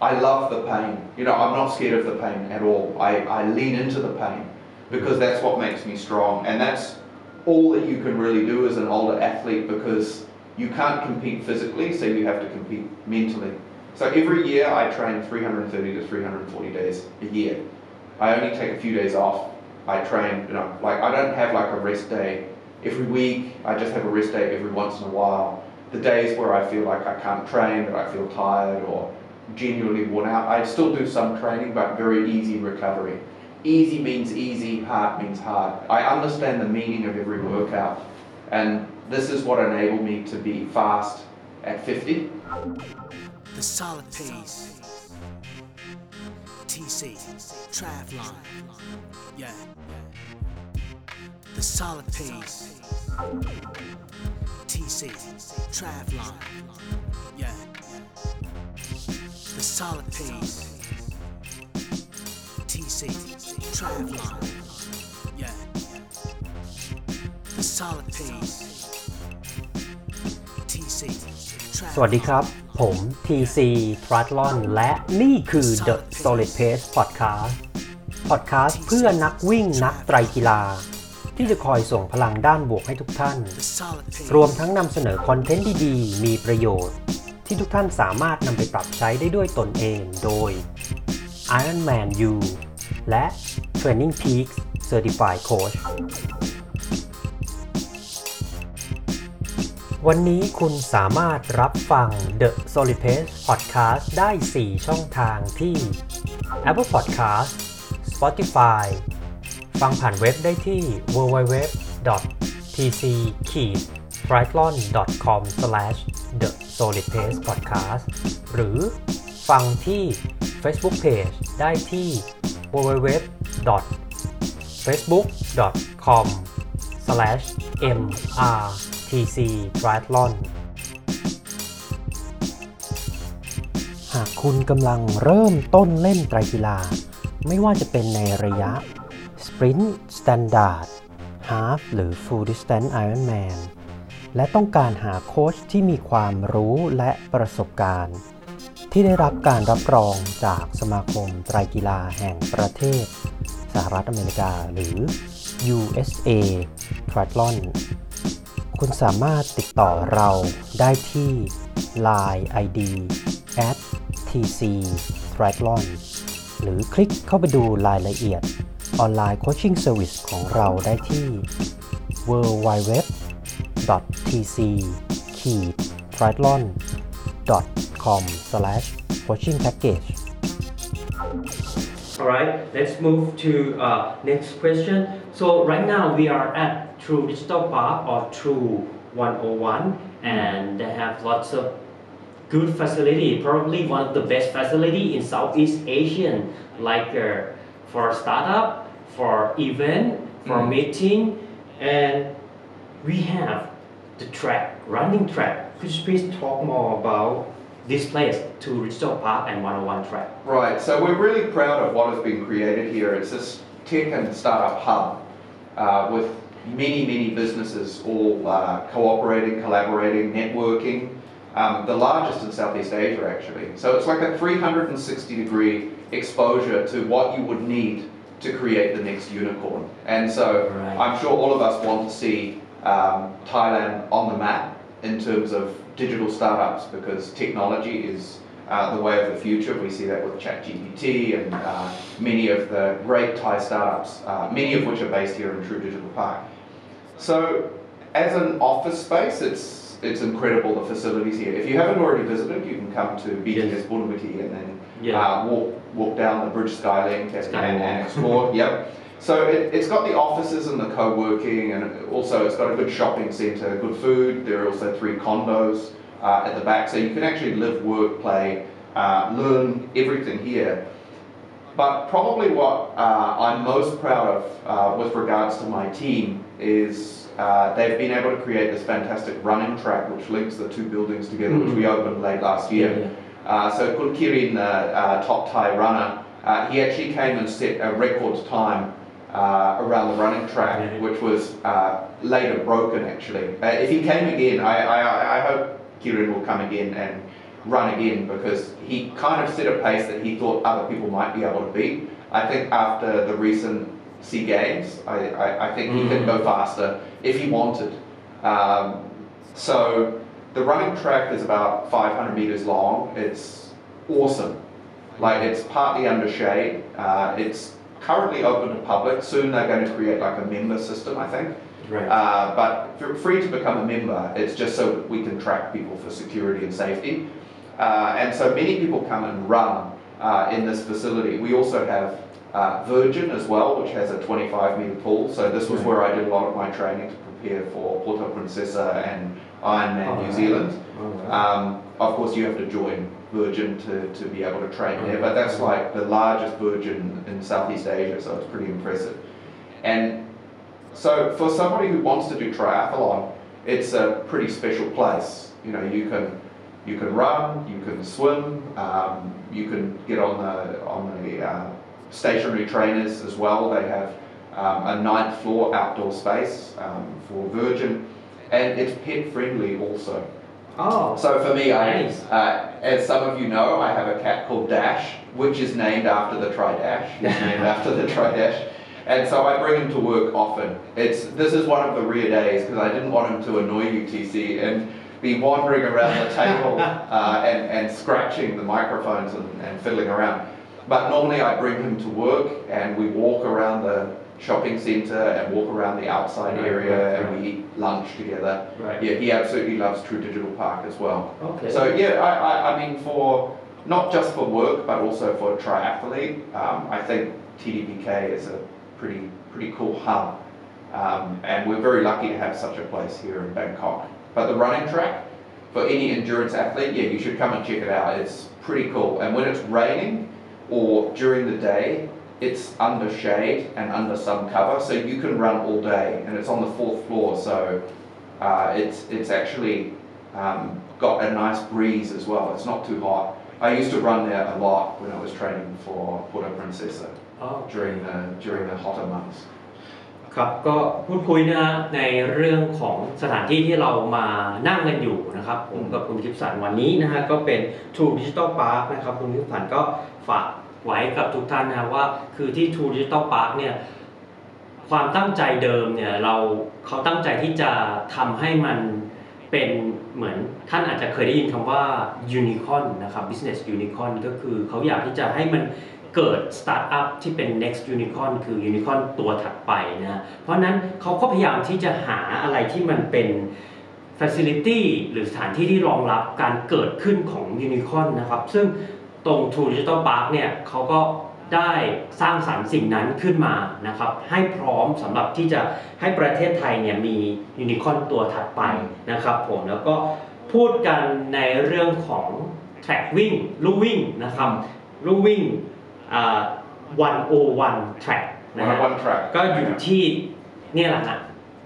I love the pain. You know, I'm not scared of the pain at all. I, I lean into the pain because that's what makes me strong. And that's all that you can really do as an older athlete because you can't compete physically, so you have to compete mentally. So every year I train 330 to 340 days a year. I only take a few days off. I train, you know, like I don't have like a rest day every week. I just have a rest day every once in a while. The days where I feel like I can't train, that I feel tired or genuinely worn out, I still do some training, but very easy recovery. Easy means easy, hard means hard. I understand the meaning of every workout, and this is what enabled me to be fast at 50. The solid pace. TC, triathlon. Yeah. The solid pace. TC, triathlon. Yeah. The solid pace. TC, triathlon. Yeah. The solid pace. TC, สวัสดีครับ ผม TC Triathlon และนี่คือ The Solid Pace Podcast Podcast เพื่อนักวิ่งนักไตรกีฬา ที่จะคอยส่งพลังด้านบวกให้ทุกท่าน The solid pace. รวมทั้งนำเสนอคอนเทนต์ดีๆ มีประโยชน์ ที่ทุกท่านสามารถนำไปปรับใช้ได้ด้วยตนเองโดย Ironman U และ Training Peaks Certified Coach วันนี้คุณสามารถรับฟัง The Solid Pace Podcast ได้ 4 ช่องทางที่ Apple Podcast Spotify ฟังผ่านเว็บได้ที่ www.tc-triathlon.com/the solid pace podcast หรือฟังที่ Facebook Page ได้ที่ www.facebook.com/mrtc-triathlon หากคุณกำลังเริ่มต้นเล่นไตรกีฬา ไม่ว่าจะเป็นในระยะ Sprint Standard Half หรือ Full Distance Ironman และต้องการหาโค้ชที่มีความรู้และประสบการณ์ ที่ได้รับการรับรองจากสมาคมไตรกีฬาแห่งประเทศ สหรัฐอเมริกาหรือ USA Triathlon คุณสามารถติดต่อเราได้ที่ Line ID at tc triathlon หรือคลิกเข้าไปดูรายละเอียดออนไลน์โคชชิ่งเซอร์วิสของเราได้ที่ www tc triathlon com coaching package All right, let's move to uh, next question. So right now we are at True Digital Park or True 101, and they have lots of good facility. Probably one of the best facility in Southeast Asian, like uh, for startup, for event, for Mm. meeting, and we have the track, running track. Could you please talk more about this place, True Digital Park and 101 track? Right, so we're really proud of what has been created here. It's this tech and startup hub uh, with many, many businesses all uh, cooperating, collaborating, networking. Um, the largest in Southeast Asia, actually. So it's like a 360 degree exposure to what you would need to create the next unicorn. And so Right. I'm sure all of us want to see um, Thailand on the map in terms of digital startups because technology is uh, the way of the future. We see that with ChatGPT and uh, many of the great Thai startups, uh, many of which are based here in True Digital Park. So, as an office space, it's it's incredible the facilities here. If you haven't already visited, you can come to BTS Yes. And then Yeah. uh, walk walk down the Bridge Skylink and, and, and explore. yep. So it, it's got the offices and the co-working, and also it's got a good shopping centre, good food. There are also three condos uh, at the back, so you can actually live, work, play, uh, learn everything here. But probably what uh, I'm most proud of uh, with regards to my team is uh, they've been able to create this fantastic running track which links the two buildings together, which we opened late last year. Yeah, Uh, so Khun Kieran, the uh, top Thai runner, uh, he actually came and set a record time uh, around the running track, which was uh, later broken actually. Uh, if he came again, I, I, I hope Kieran will come again and run again because he kind of set a pace that he thought other people might be able to beat. I think after the recent SEA Games, I, I, I think he could go faster if he wanted. Um, so the running track is about 500 meters long. It's awesome. Like it's partly under shade. Uh, it's currently open to public. Soon they're going to create like a member system, I think. Right. Uh, but f- free to become a member. It's just so we can track people for security and safety. Uh, and so many people come and run uh, in this facility. We also have uh, Virgin as well, which has a 25 meter pool. So this was Right. where I did a lot of my training to prepare for Porto Princesa and Ironman Oh, New right. Zealand. Alright. Um, of course, you have to join Virgin to, to be able to train there, but that's Mhm. like the largest Virgin in Southeast Asia, so it's pretty impressive. And so, for somebody who wants to do triathlon, it's a pretty special place. You know, you can you can run, you can swim, um, you can get on the on the uh, stationary trainers as well. They have um, a ninth floor outdoor space um, for Virgin, and it's pet friendly also. Oh, So for me, I, Nice. uh, as some of you know, I have a cat called Dash, which is named after the Tri Dash. He's named after the Tri Dash. And so I bring him to work often. It's this is one of the rare days because I didn't want him to annoy you, TC, and be wandering around the table uh, and, and scratching the microphones and, and fiddling around. But normally I bring him to work and we walk around the shopping centre and walk around the outside Right, area right, and we eat lunch together. right. Yeah, he absolutely loves True Digital Park as well. Okay. So yeah, I, I, I mean for not just for work but also for triathlete, um, I think TDPK is a pretty pretty cool hub, um, and we're very lucky to have such a place here in Bangkok. But the running track for any endurance athlete, yeah, you should come and check it out. It's pretty cool, and when it's raining or during the day It's under shade and under some cover, so you can run all day, and it's on the fourth floor, so uh, it's it's actually um, got a nice breeze as well. It's not too hot. I used to run there a lot when I was training for Porto Princesa อ๋อ during the during the hotter months. ครับก็พูดคุยนะฮะในเรื่องของสถานที่ที่เรามานั่งกันอยู่นะครับผมกับคุณกิฟสันวันนี้นะฮะก็เป็น True Digital Park นะครับคุณกิฟสันก็ฝาก ไว้กับทุกท่านนะฮะว่า คือที่ True Digital Park เนี่ยความตั้งใจเดิมเนี่ยเราเขาตั้งใจที่จะทำให้มันเป็นเหมือนท่านอาจจะเคยได้ยินคำว่า unicorn นะครับ business unicorn ก็คือเขาอยากที่จะให้มันเกิดสตาร์ทอัพที่เป็น next unicorn คือ unicorn ตัวถัดไปนะเพราะฉะนั้นเขาก็พยายามที่จะหาอะไรที่มันเป็น facility หรือสถานที่ที่รองรับการเกิดขึ้นของ unicorn นะครับ ซึ่ง ตรง True Digital Park เนี่ยเขาก็ได้สร้างสรรค์สิ่งนั้นขึ้นมานะครับให้พร้อมสำหรับที่จะให้ประเทศไทยเนี่ยมียูนิคอนตัวถัดไปนะครับผมแล้วก็พูดกันในเรื่องของ track วิ่งลู่วิ่งนะครับลู่วิ่งอ่า101 track นะฮะ One one track. ก็อยู่ที่เนี่ยแหละฮะ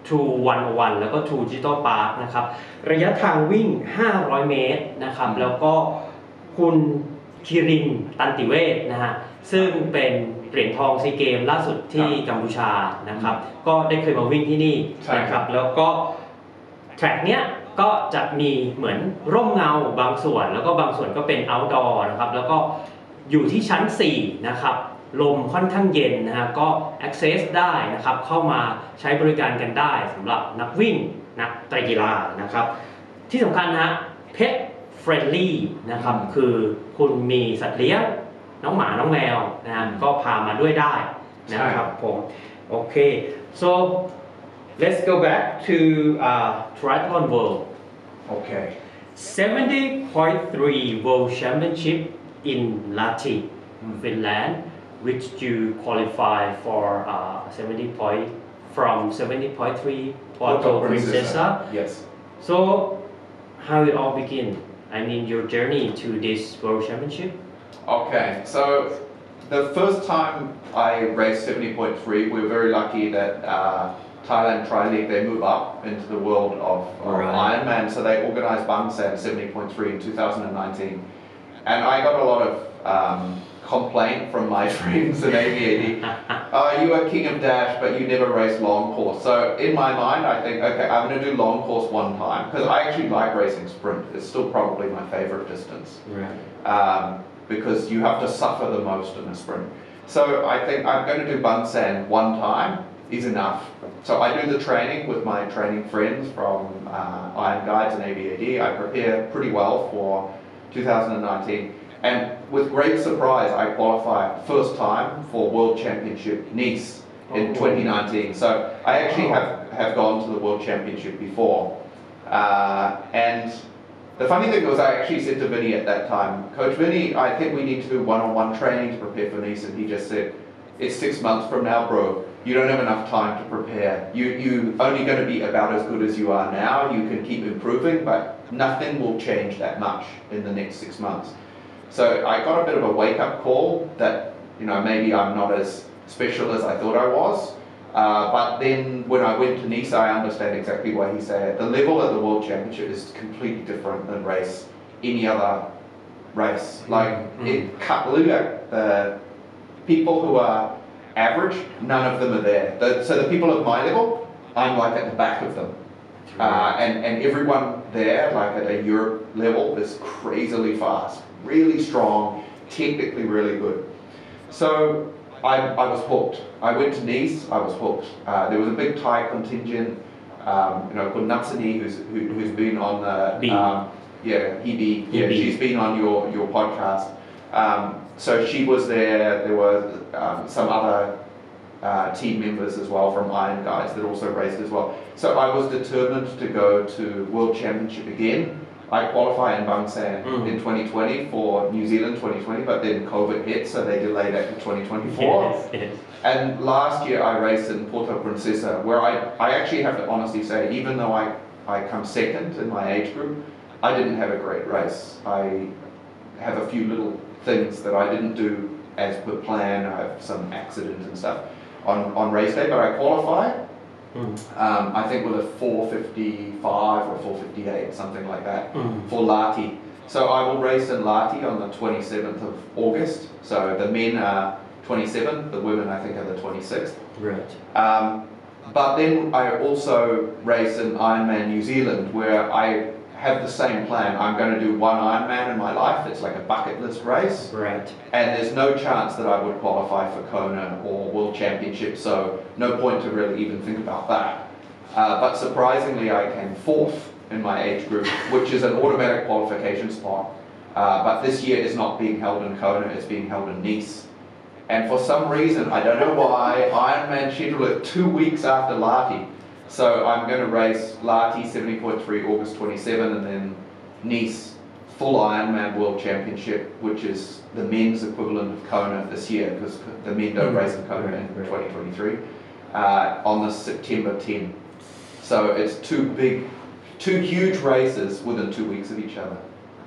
True 101 แล้วก็ True Digital Park นะครับ ระยะทางวิ่ง 500 เมตรนะครับ แล้วก็คุณ คิรินตันติเวศนะฮะซึ่งเป็นเหรียญทองซีเกมล่าสุดที่กัมพูชานะครับ ก็ได้เคยมาวิ่งที่นี่ใช่นะคครัรับบแล้วก็แทร็กเนี้ยก็จะมีเหมือนร่มเงาบางส่วน แล้วก็บางส่วนก็เป็น outdoor นะครับแล้วก็อยู่ที่ชั้น 4 นะครับ ลมค่อนข้างเย็นนะฮะก็ access ได้นะครับ เข้ามาใช้บริการกันได้สำหรับนักวิ่ง นักไตรกีฬานะครับ ที่สำคัญนะฮะ pet friendly นะครับคือคุณมีสัตว์เลี้ยงน้องหมาน้องแมวนะฮะก็พามาด้วยได้นะครับผมโอเค so let's go back to uh, triathlon world Okay. 70.3 World Championship in Lahti, Finland, which you qualify for uh, 70 point from 70.3 Porto Princesa. Yes. So, how it all begin? I mean, your journey to this World Championship. Okay. So the first time I raced 70.3, we were very lucky that uh, Thailand Tri League they move up into the world of, of Right. Ironman. So they organised Bangsaen 70.3 in 2019, and I got a lot of um, complaint from my friends in AVAD. Uh, you are king of dash, but you never race long course. So in my mind, I think, okay, I'm going to do long course one time because I actually like racing sprint. It's still probably my favorite distance right um, because you have to suffer the most in a sprint. So I think I'm going to do Bangsaen one time is enough. So I do the training with my training friends from uh, Iron Guides and ABAD. I prepare pretty well for 2019. And with great surprise, I qualified first time for World Championship Nice in Oh. 2019. So I actually have, have gone to the World Championship before. Uh, and the funny thing was, I actually said to Vinny at that time, Coach Vinny, I think we need to do one-on-one training to prepare for Nice, and he just said, "It's six months from now, bro. You don't have enough time to prepare. You you only going to be about as good as you are now. You can keep improving, but nothing will change that much in the next six months." So I got a bit of a wake-up call that you know maybe I'm not as special as I thought I was. Uh, but then when I went to Nice, I understand exactly what he said. The level at the World Championship is completely different than race any other race. Like Mm. it cut the people who are average, none of them are there. The, so the people of my level, I'm like at the back of them. Uh, and, and everyone there, like at a Europe level, is crazily fast, really strong, technically really good. So I, I was hooked. I went to Nice, I was hooked. Uh, there was a big Thai contingent, um, you know, called Natsani, who's, who, who's been on the, um, yeah, Hebe, yeah, she's been on your, your podcast. Um, so she was there, there were um, some other uh, team members as well from Iron Guys that also raced as well. So I was determined to go to World Championship again. I qualify in Bangsaen Mm. in 2020 for New Zealand 2020, but then COVID hit, so they delayed it to 2024. yes, yes. And last year I raced in Porto Princesa, where I, I actually have to honestly say, even though I, I come second in my age group, I didn't have a great race. I have a few little things that I didn't do as per plan. I have some accidents and stuff on, on race day, but I qualified. Mm. Um, I think with a 455 or 458, something like that Mm. for Lahti. So I will race in Lahti on the 27th of August. So the men are 27, the women I think are the 26th. right Um, but then I also race in Ironman New Zealand where I have the same plan. I'm going to do one Ironman in my life. It's like a bucket list race. right And there's no chance that I would qualify for Kona or World Championship, so no point to really even think about that. Uh, but surprisingly, I came fourth in my age group, which is an automatic qualification spot. Uh, but this year is not being held in Kona, it's being held in Nice. And for some reason, I don't know why, Ironman scheduled it two weeks after Lahti. So I'm going to race Lahti 70.3 August 27 and then Nice full Ironman World Championship, which is the men's equivalent of Kona this year because the men don't mm-hmm. race in Kona in 2023 uh, on the September 10. So it's two big, two huge races within two weeks of each other.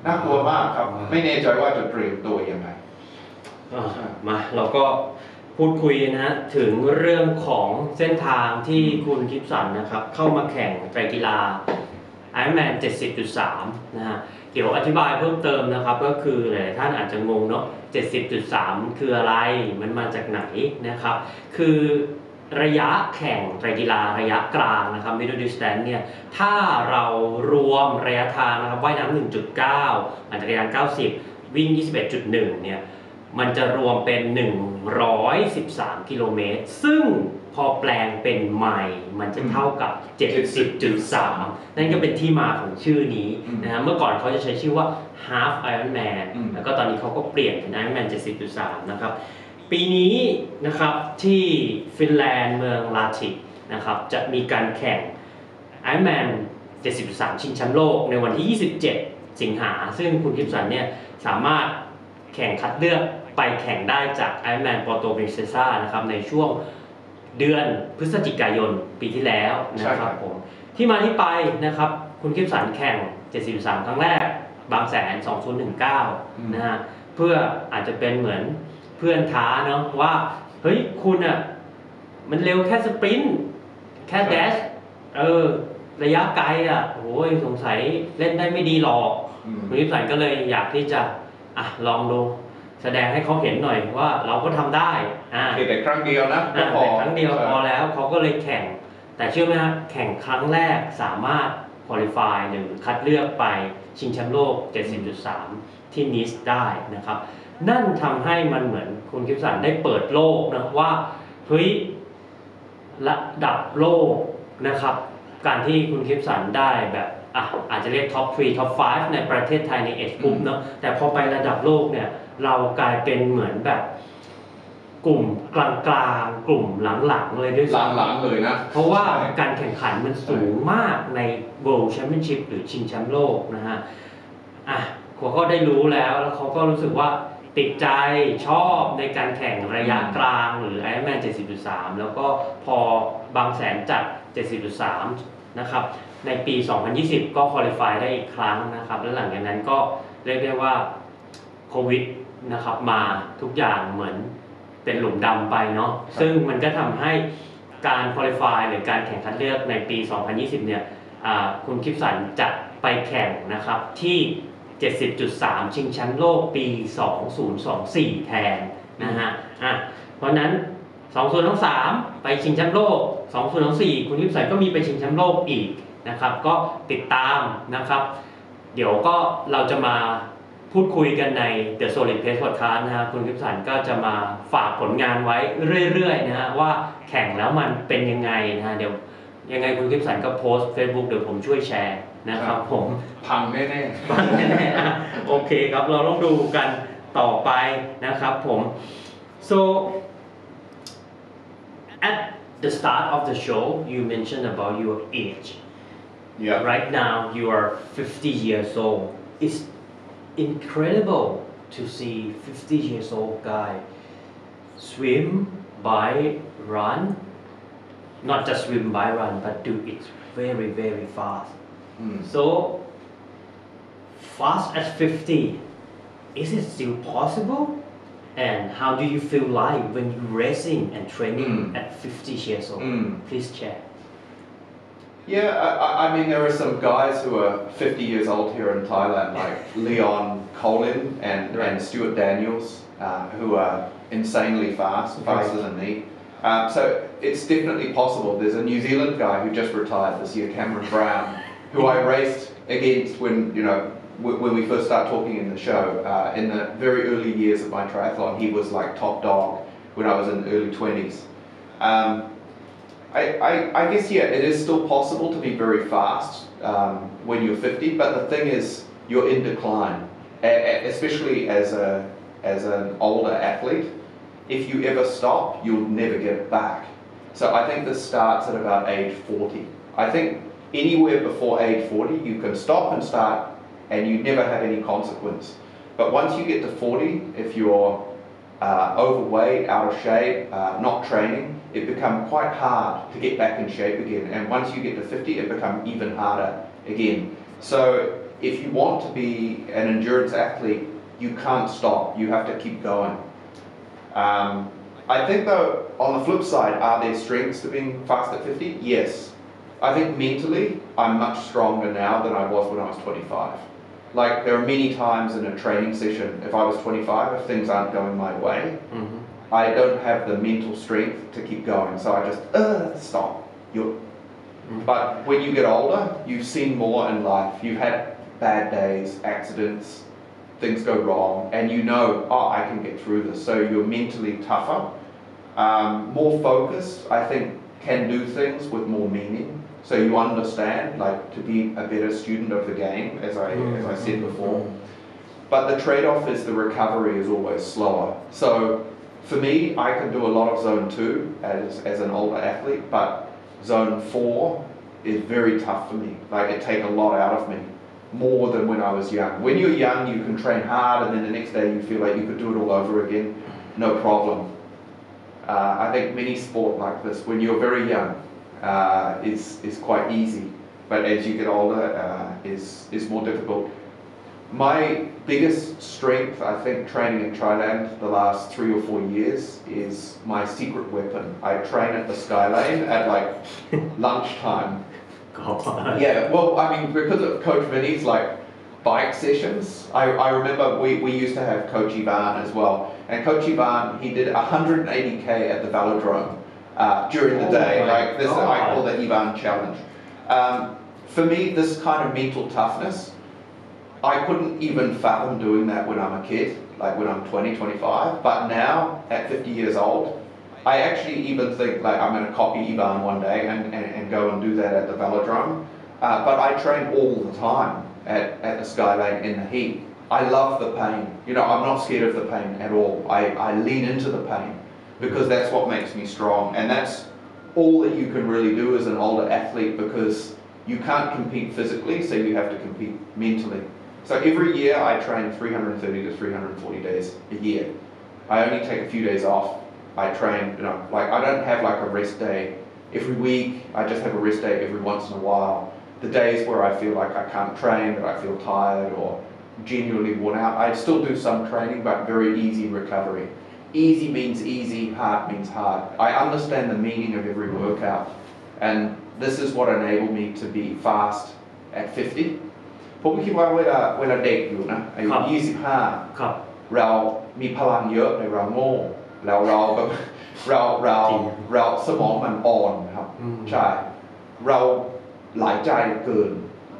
Now, น่ากลัวมากครับไม่แน่ใจว่าจะเตรียมตัวยังไงมาเราก็ พูดคุยนะฮะถึงเรื่องของเส้นทางที่คุณกิฟสันนะครับ เข้ามาแข่งไตรกีฬา Ironman 70.3 นะฮะเดี๋ยวอธิบายเพิ่มเติมนะครับ ก็คือหลายๆท่านอาจจะงงเนาะ70.3 คืออะไรมันมาจากไหนนะครับ คือระยะแข่งไตรกีฬาระยะกลางนะครับ middle distance เนี่ยถ้าเรารวมระยะทางนะครับว่ายน้ำ1.9 ปั่นจักรยาน 90 วิ่ง 21.1 เนี่ย มันจะรวมเป็น 113 กิโลเมตร ซึ่งพอแปลงเป็นไมล์มันจะเท่ากับ 70.3 นั่นก็เป็นที่มาของชื่อนี้อืมนะฮะเมื่อก่อนเขาจะใช้ชื่อว่า Half Ironman อืมแล้วก็ตอนนี้เขาก็เปลี่ยนเป็น Ironman 70.3 นะครับ ปีนี้นะครับที่ฟินแลนด์เมืองลาติกนะครับจะมีการแข่ง Ironman 73 ชิงแชมป์โลกในวันที่ 27 สิงหา ซึ่งคุณคิมสันเนี่ยสามารถแข่งคัดเลือก ไปแข่งได้จาก Ironman Porto Princesa นะครับในช่วงเดือนพฤศจิกายนปีที่แล้วนะใช่คครัรับบผมที่มาที่ไปนะครับคุณคิมสันแข่ง 73 ครั้งแรก บางแสน 2019 นะฮะเพื่ออาจจะเป็นเหมือนเพื่อนท้าเนาะว่า เฮ้ย คุณอะมันเร็วแค่สปรินต์แค่แดชเออ ระยะไกลอะโอ้ยสงสัยเล่นได้ไม่ดีหรอกอืมคุณนิสันก็เลยอยากที่จะอะลองดูแสแส ดงให้เขาเห็นหน่อยว่าเราก็ทำได้อ่าเพียงแต่ครั้งเดียวนะอ่าก็พอแต่ครั้งเดียวใช่พอแล้วเขาก็เลยแข่ง แต่เชื่อไหมครับแข่งครั้งแรกสามารถคุริฟายหรือคัดเลือกไปชิงแชมป์โลก 70.3 ที่นิสได้นะครับ นั่นทำให้มันเหมือนคุณคิปสันได้เปิดโลกนะว่าเฮ้ยระดับโลกนะครับ การที่คุณคิปสันได้แบบอะอาจจะเรียกท็อป 3 ท็อป 5 ในประเทศไทยในเอชกลุ่มเนาะแต่พอไประดับโลกเนี่ย เรากลายเป็นเหมือนแบบ กลุ่มกลางๆกลุ่มหลังๆเลยด้วยซ้ำหลังๆเลยนะเพราะว่าใช่การแข่งขันมันสูงมากใน World Championship หรือชิงแชมป์โลกนะฮะอะเขาก็ได้รู้แล้วแล้วเขาก็รู้สึกว่าติดใจชอบในการแข่งระยะกลางหรือ Ironman 70.3 แล้วก็พอบางแสนจัด 70.3 นะครับ ในปี 2020 ก็คุริฟายได้อีกครั้งนะครับ แล้วหลังจากนั้นก็เรียกได้ว่าโควิด นะครับ มาทุกอย่างเหมือนเป็นหลุมดำไปเนาะซึ่งมันก็ทำให้การคุริฟายหรือการแข่งขันเลือกในปี 2020 เนี่ยอ่าคุณคิปสันจะไปแข่งนะครับที่ 70.3 ชิงแชมป์โลกปี 2024 แทนนะฮะอะเพราะฉะนั้น 2023 ไปชิงแชมป์โลก 2024 คุณคิปสันก็มีไปชิงแชมป์โลกอีกนะครับ ก็ติดตามนะครับ เดี๋ยวก็เราจะมา พูดคุยกันใน The Solid Pace Podcast นะฮะคุณคิปสันก็จะมาฝากผลงานไว้เรื่อยๆนะฮะว่าแข่งแล้วมันเป็นยังไงนะฮะเดี๋ยวยังไงคุณคิปสันก็โพสต์ Facebook เดี๋ยวผมช่วยแชร์นะครับผมพังแน่ฟังแน่ๆอะโอเคครับเราต้องดูกันต่อไปนะครับผม so at the start of the show you mentioned about your age ๆ yeah right now you are 50 years old it's incredible to see 50 years old guy swim bike run. Not just swim bike run but do it very very fast. อืม so fast at 50 is it still possible? And how do you feel like when you racing and training Mm. at 50 years old? Mm. please share Yeah, I, I- mean, there are some guys who are 50 years old here in Thailand, like Leon Colin and, Right. and Stuart Daniels, uh, who are insanely fast, faster than me. Um, so it's definitely possible. There's a New Zealand guy who just retired this year, Cameron Brown, who I raced against when, you know, w- when we first started talking in the show. Uh, in the very early years of my triathlon, he was like top dog when I was in the early 20s. Um, I, I, I guess yeah, it is still possible to be very fast um, when you're 50, but the thing is, you're in decline, especially as a as an older athlete. If you ever stop, you'll never get it back. So I think this starts at about age 40. I think anywhere before age 40, you can stop and start, and you never have any consequence. But once you get to 40, if you're uh, overweight, out of shape, uh, not training, it becomes quite hard to get back in shape again. And once you get to 50, it becomes even harder again. So if you want to be an endurance athlete, you can't stop. You have to keep going. Um, I think though, on the flip side, are there strengths to being fast at 50? Yes. I think mentally, I'm much stronger now than I was when I was 25. Like, there are many times in a training session, if I was 25, if things aren't going my way, Mhm. I don't have the mental strength to keep going, so I just uh, stop. You, Mm. but when you get older, you've seen more in life. You've had bad days, accidents, things go wrong, and you know, oh, I can get through this. So you're mentally tougher, um, more focused. I think can do things with more meaning. So you understand, like, to be a better student of the game, as I as I said before. But the trade off is the recovery is always slower. So for me, I can do a lot of zone two as, as an older athlete, but zone four is very tough for me. Like it take a lot out of me, more than when I was young. When you're young, you can train hard, and then the next day you feel like you could do it all over again, no problem. Uh, I think many sport like this, when you're very young, uh, is is quite easy, but as you get older, uh, is is more difficult. My biggest strength, I think, training in Thailand the last three or four years is my secret weapon. I train at the Skylane at like lunchtime. God. Yeah, well, I mean, because of Coach Vinny's like bike sessions. I, I remember we, we used to have Coach Ivan as well. And Coach Ivan, he did 180k at the velodrome uh, during the Oh day. Like this, I call the Ivan challenge. Um, for me, this kind of mental toughness, I couldn't even fathom doing that when I'm a kid, like when I'm 20, 25. But now, at 50 years old, I actually even think like I'm going to copy Ivan one day and, and, and go and do that at the velodrome. Uh, but I train all the time at, at the Skylane in the heat. I love the pain. You know, I'm not scared of the pain at all. I, I lean into the pain because that's what makes me strong. And that's all that you can really do as an older athlete because you can't compete physically, so you have to compete mentally. So every year I train 330 to 340 days a year. I only take a few days off. I train, you know, like I don't have like a rest day every week. I just have a rest day every once in a while. The days where I feel like I can't train, that I feel tired or genuinely worn out, I still do some training, but very easy recovery Easy means easy, hard means hard. I understand the meaning of every workout, and this is what enabled me to be fast at 50. ผมคิดว่าเวลาเวลาเด็กอยู่นะอายุ ครับ 25 ครับ เรามีพลังเยอะแต่เราโง่แล้วเราแบบ เราเรา จริง เราสมองมันอ่อนครับ อืม ใช่ เราหลายใจเกิน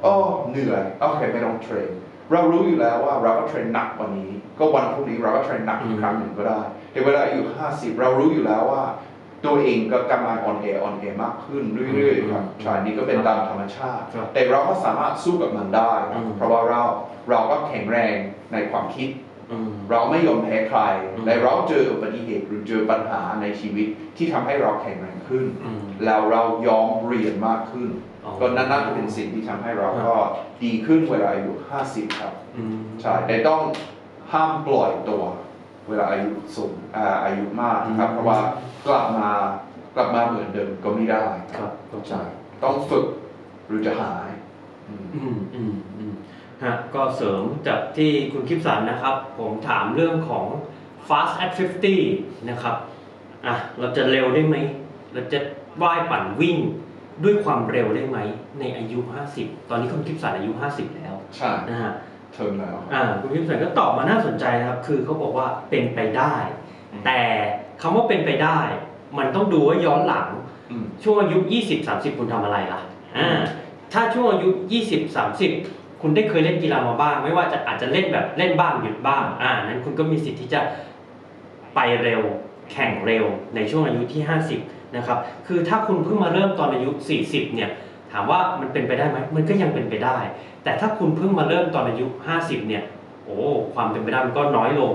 อ้อเหนื่อยโอเคไม่ต้องเทรน เรารู้อยู่แล้วว่าเราก็เทรนหนักกว่านี้ ก็วันพรุ่งนี้เราก็เทรนหนักอีกครั้งหนึ่งก็ได้แต่เวลาอายุ50 เรารู้อยู่แล้วว่า ตัวเองก็กำลังอ่อนแออ่อนแอมากขึ้นเรื่อยๆครับใช่นี่ก็เป็นตามธรรมชาติครับแต่เราก็สามารถสู้กับมันได้ครับอืมเพราะว่าเราเราก็แข็งแรงในความคิดอืมเราไม่ยอมแพ้ใครอืมและเราเจออุบัติเหตุหรือเจอปัญหาในชีวิตที่ทำให้เราแข็งแรงขึ้นอืมแล้วเรายอมเรียนมากขึ้นอ๋อ ก็นั่นน่าจะเป็นสิ่งที่ทำให้เราก็ดีขึ้นเวลาอายุ50 ครับอืมใช่แต่ต้องห้ามปล่อยตัว เวลาอายุสูงอ่าอายุมากนะครับอืมเพราะว่ากลับมากลับมาเหมือนเดิมก็ไม่ได้ครับเข้าใจใช่ต้องฝึกหรือจะหายอืมอืมอืมอืมฮะก็เสริมจากที่คุณคิปสันนะครับ ผมถามเรื่องของ fast at 50 นะครับอะเราจะเร็วได้ไหม เราจะว่ายปั่นวิ่ง ด้วยความเร็วได้ไหมในอายุ 50 ตอนนี้คุณคิปสันอายุ 50 แล้วใช่นะฮะเทิมแล้วอ่าคุณคิปสันก็ตอบมาน่าสนใจนะครับ คือเขาบอกว่าเป็นไปได้อืมแต่คำว่าเป็นไปได้ มันต้องดูว่าย้อนหลังอืมช่วงอายุ 20 30 คุณทำอะไรล่ะอ่าถ้าช่วงอายุ 20 30 คุณได้เคยเล่นกีฬามาบ้าง ไม่ว่าจะอาจจะเล่นแบบเล่นบ้างหยุดบ้างอ่านั้นคุณก็มีสิทธิ์ที่จะไปเร็วแข่งเร็วในช่วงอายุที่ 50 นะครับ คือถ้าคุณเพิ่งมาเริ่มตอนอายุ 40 เนี่ย ถามว่ามันเป็นไปได้ไหมมันก็ยังเป็นไปได้ แต่ถ้าคุณเพิ่งมาเริ่มตอนอายุ 50 เนี่ย โอ้ ความเป็นไปได้มันก็น้อยลง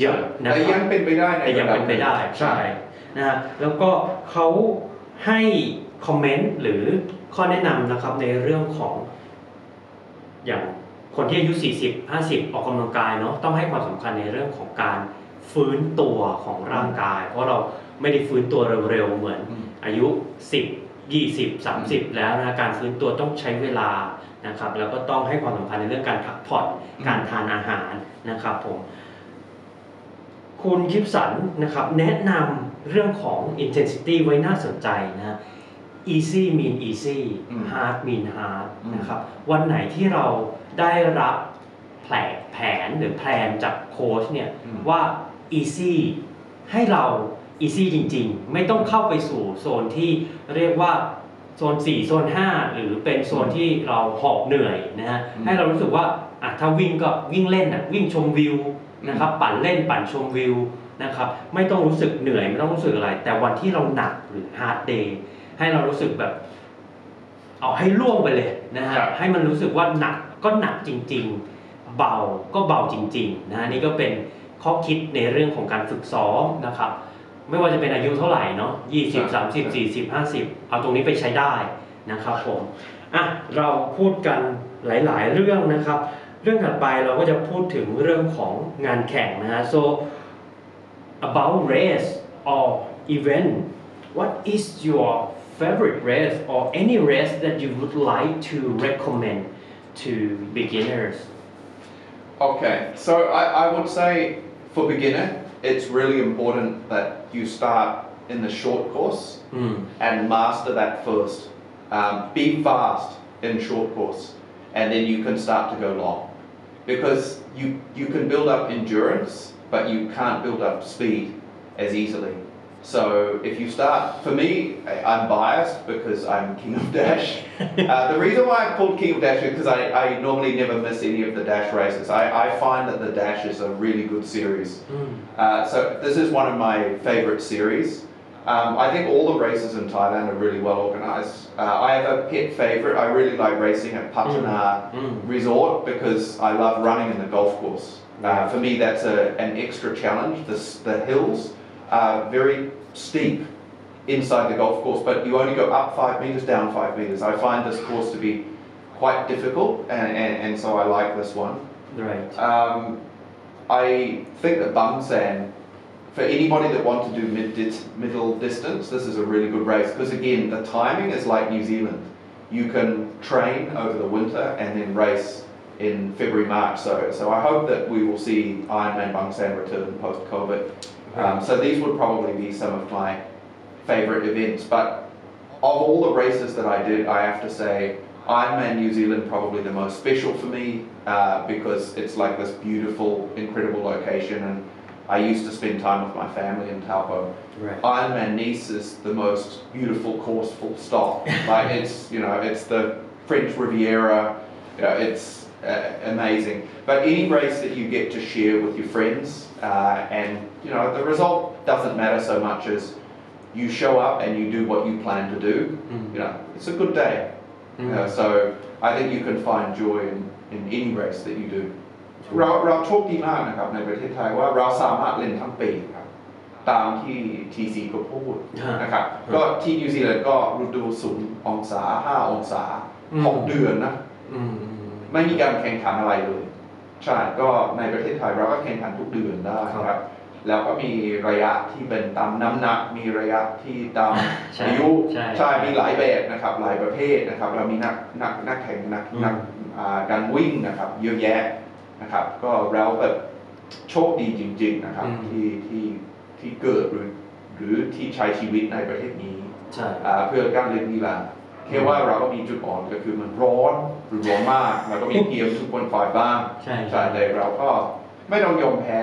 เยอะนะแต่คยัรับงเป็นไปได้ในแต่ยังเป็นไปได้ระบใช่นะฮะแล้วก็เขาให้คอมเมนต์หรือข้อแนะนำนะครับในเรื่องของอย่างคนที่อายุ 40 50 ออกกำลังกายเนาะต้องให้ความสำคัญในเรื่องของการฟื้นตัวของร่างกาย เพราะเรา ไม่ได้ฟื้นตัวเร็วๆเหมือนอืมอายุ 10 20 30 แล้วนะการฟื้นตัวต้องใช้เวลานะครับแล้วก็ต้องให้ความสำคัญในเรื่องการพักผ่อนอืมการทานอาหารนะครับผมคุณคิปสันนะครับแนะนำเรื่องของ intensity ไว้น่าสนใจนะ easy mean easy อืม hard mean hard อืมนะครับวันไหนที่เราได้รับแผนแผนหรือแพลนจากโค้ชเนี่ยอืมว่า easy ให้เรา easy จริง ๆ ไม่ต้องเข้าไปสู่โซนที่เรียกว่าโซน 4 โซน 5 หรือเป็นโซนที่เราหอบเหนื่อยนะฮะอืมให้เรารู้สึกว่าอะถ้าวิ่งก็วิ่งเล่นอะวิ่งชมวิวนะครับปั่นเล่นปั่นชมวิวนะครับไม่ต้องรู้สึกเหนื่อยไม่ต้องรู้สึกอะไร แต่วันที่เราหนักหรือ hard day ให้เรารู้สึกแบบ เอาให้ล่วงไปเลยนะฮะครับให้มันรู้สึกว่าหนักก็หนักจริง ๆ เบาก็เบาจริง ๆ นะฮะนี่ก็เป็นข้อคิดในเรื่องของการฝึกซ้อมนะครับ ไม่ว่าจะเป็นอายุเท่าไหร่เนาะ20 30 40 50เอาตรงนี้ไปใช้ได้นะครับผมอะเราพูดกันหลาย ๆ เรื่องนะครับ เรื่องถัดไปเราก็จะพูดถึงเรื่องของงานแข่งนะฮะ so about race or event what is your favorite race or any race that you would like to recommend to beginners Okay, so I, I would say for beginner, it's really important that you start in the short course อืม and master that first. Um, be fast in short course, and then you can start to go long. because you you can build up endurance, but you can't build up speed as easily. So if you start, for me, I- I'm biased because I'm king of dash. uh, the reason why I'm called king of dash is because I, I normally never miss any of the dash races. I, I find that the dash is a really good series. อืม Uh, so this is one of my favorite series. Um, I think all the races in Thailand are really well organized. Uh, I have a pet favorite. I really like racing at Pattana Mm. Resort because I love running in the golf course. Uh, for me, that's a, an extra challenge. The, the hills are very steep inside the golf course, but you only go up five meters, down five meters. I find this course to be quite difficult, and, and, and so I like this one. right Um, I think that Bangsaen, for anybody that want to do mid middle distance, this is a really good race because again, the timing is like New Zealand. You can train over the winter and then race in February, March. So, so I hope that we will see Ironman Bangsaen return post COVID. Um, so these would probably be some of my favorite events. But of all the races that I did, I have to say Ironman New Zealand probably the most special for me uh, because it's like this beautiful, incredible location, and I used to spend time with my family in Taupo. right Ironman Nice is the most beautiful course, full stop. like it's you know it's the French Riviera. You know, it's uh, amazing. But any race that you get to share with your friends, uh, and you know the result doesn't matter so much as you show up and you do what you plan to do. Mm. You know, it's a good day. Mm. Uh, so I think you can find joy in, in any race that you do เราเราโชคดีมากนะครับในประเทศไทยว่าเราสามารถเล่นทั้งปีครับตามที่ทีซีก็พูดฮะนะครับก็ที่นิวซีแลนด์ก็ฤดูศูนย์องศาห้าองศาอืมหกเดือนนะอืมอืมไม่มีการแข่งขันอะไรเลยใช่ก็ในประเทศไทยเราก็แข่งขันทุกเดือนได้ครับครับ แล้วก็มีระยะที่เป็นตามน้ำหนัก มีระยะที่ตามใช่อายุใช่มีหลายแบบนะครับหลายประเภทนะครับ เรามีนักนักนักแข่งนักอืม นักอ่าการวิ่งนะครับ เยอะแยะนะครับ ก็เราแบบโชคดีจริง ๆนะครับที่ที่ที่เกิดหรือหรือที่ใช้ชีวิตในประเทศนี้ ใช่ อ่าเพื่อการเล่นกีฬาแค่ว่าเราก็มีจุดอ่อนก็คือมันร้อนหรือร้อนมาก แล้วก็มีเพียมทุกคนฝ่ายบ้างใช่ใช่ แต่เราก็ไม่ต้องยอมแพ้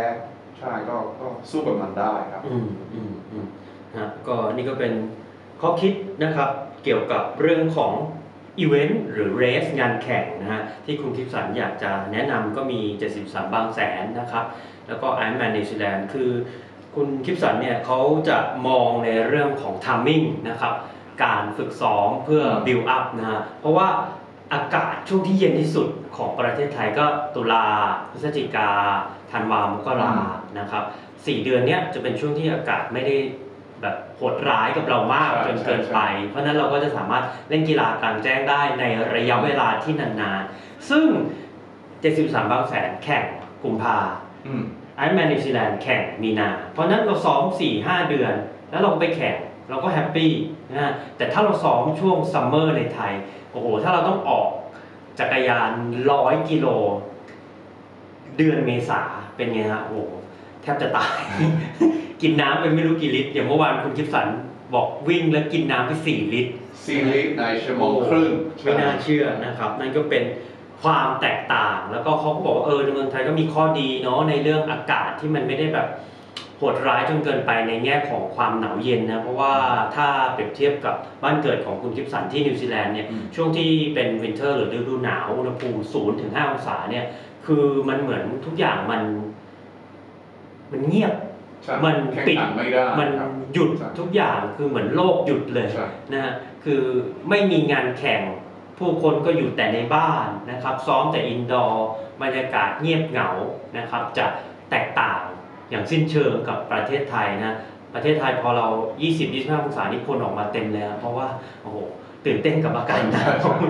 ใช่ก็ก็สู้กับมันได้ครับอืมอืมอืมฮะก็นี่ก็เป็นข้อคิดนะครับเกี่ยวกับเรื่องของอีเวนต์หรือเรสงานแข่งนะฮะที่คุณคิปสันอยากจะแนะนำก็มี 73 บางแสนนะครับ แล้วก็ Ironman New Zealand คือคุณคิปสันเนี่ยเขาจะมองในเรื่องของทัมมิ่งนะครับการฝึกซ้อมเพื่อ build up นะฮะเพราะว่าอากาศช่วงที่เย็นที่สุดของประเทศไทยก็ตุลาพฤศจิกาธันวามกรา นะครับสี่เดือนเนี้ยจะเป็นช่วงที่อากาศไม่ได้แบบโหดร้ายกับเรามากใช่จนเกินไปใช่เพราะฉะนั้นเราก็จะสามารถเล่นกีฬากลางแจ้งได้ในระยะเวลาที่นานๆ ซึ่ง 73 บางแสนแข่งกุมภาอืมไอรอนแมนนิวซีแลนด์แข่งมีนา เพราะฉะนั้นเราซ้อม 4 5 เดือน แล้วเราไปแข่งเราก็แฮปปี้นะฮะแต่ถ้าเราซ้อมช่วงซัมเมอร์ในไทย โอ้โห ถ้าเราต้องออกจักรยานร้อยกิโล เดือนเมษาเป็นไงฮะโอ้โห แทบจะตาย กินน้ำไปไม่รู้กี่ลิตรอย่างเมื่อวานคุณคิปสันบอกวิ่งแล้วกินน้ำไป4ลิตรซีรีส์ในชั่วโมงครึ่งไม่น่าเชื่อนะครับ นั่นก็เป็นความแตกต่างแล้วก็เขาก็บอกว่าเออในเมืองไทยก็มีข้อดีเนาะในเรื่องอากาศที่มันไม่ได้แบบโหดร้ายจนเกินไปในแง่ของความหนาวเย็นนะเพราะว่าถ้าเปรียบเทียบกับบ้านเกิดของคุณกิฟสันที่นิวซีแลนด์เนี่ยอืมช่วงที่เป็นวินเทอร์หรือฤดูหนาวอุณหภูมิศูนย์ถึงห้าองศาเนี่ยคือมันเหมือนทุกอย่างมัน มันเงียบใช่มันแข่งปิดขันไม่ได้มันครับหยุดใช่ทุกอย่างคือเหมือนโลกหยุดเลยใช่นะฮะคือไม่มีงานแข่งผู้คนก็อยู่แต่ในบ้านนะครับซ้อมแต่อินดอร์บรรยากาศเงียบเหงานะครับ จะแตกต่างอย่างสิ้นเชิงกับประเทศไทยนะประเทศไทยพอเรา 20-25 องศานี่คนออกมาเต็มเลยนะเพราะว่าโอ้โหตื่นเต้นกับอากาศหนาว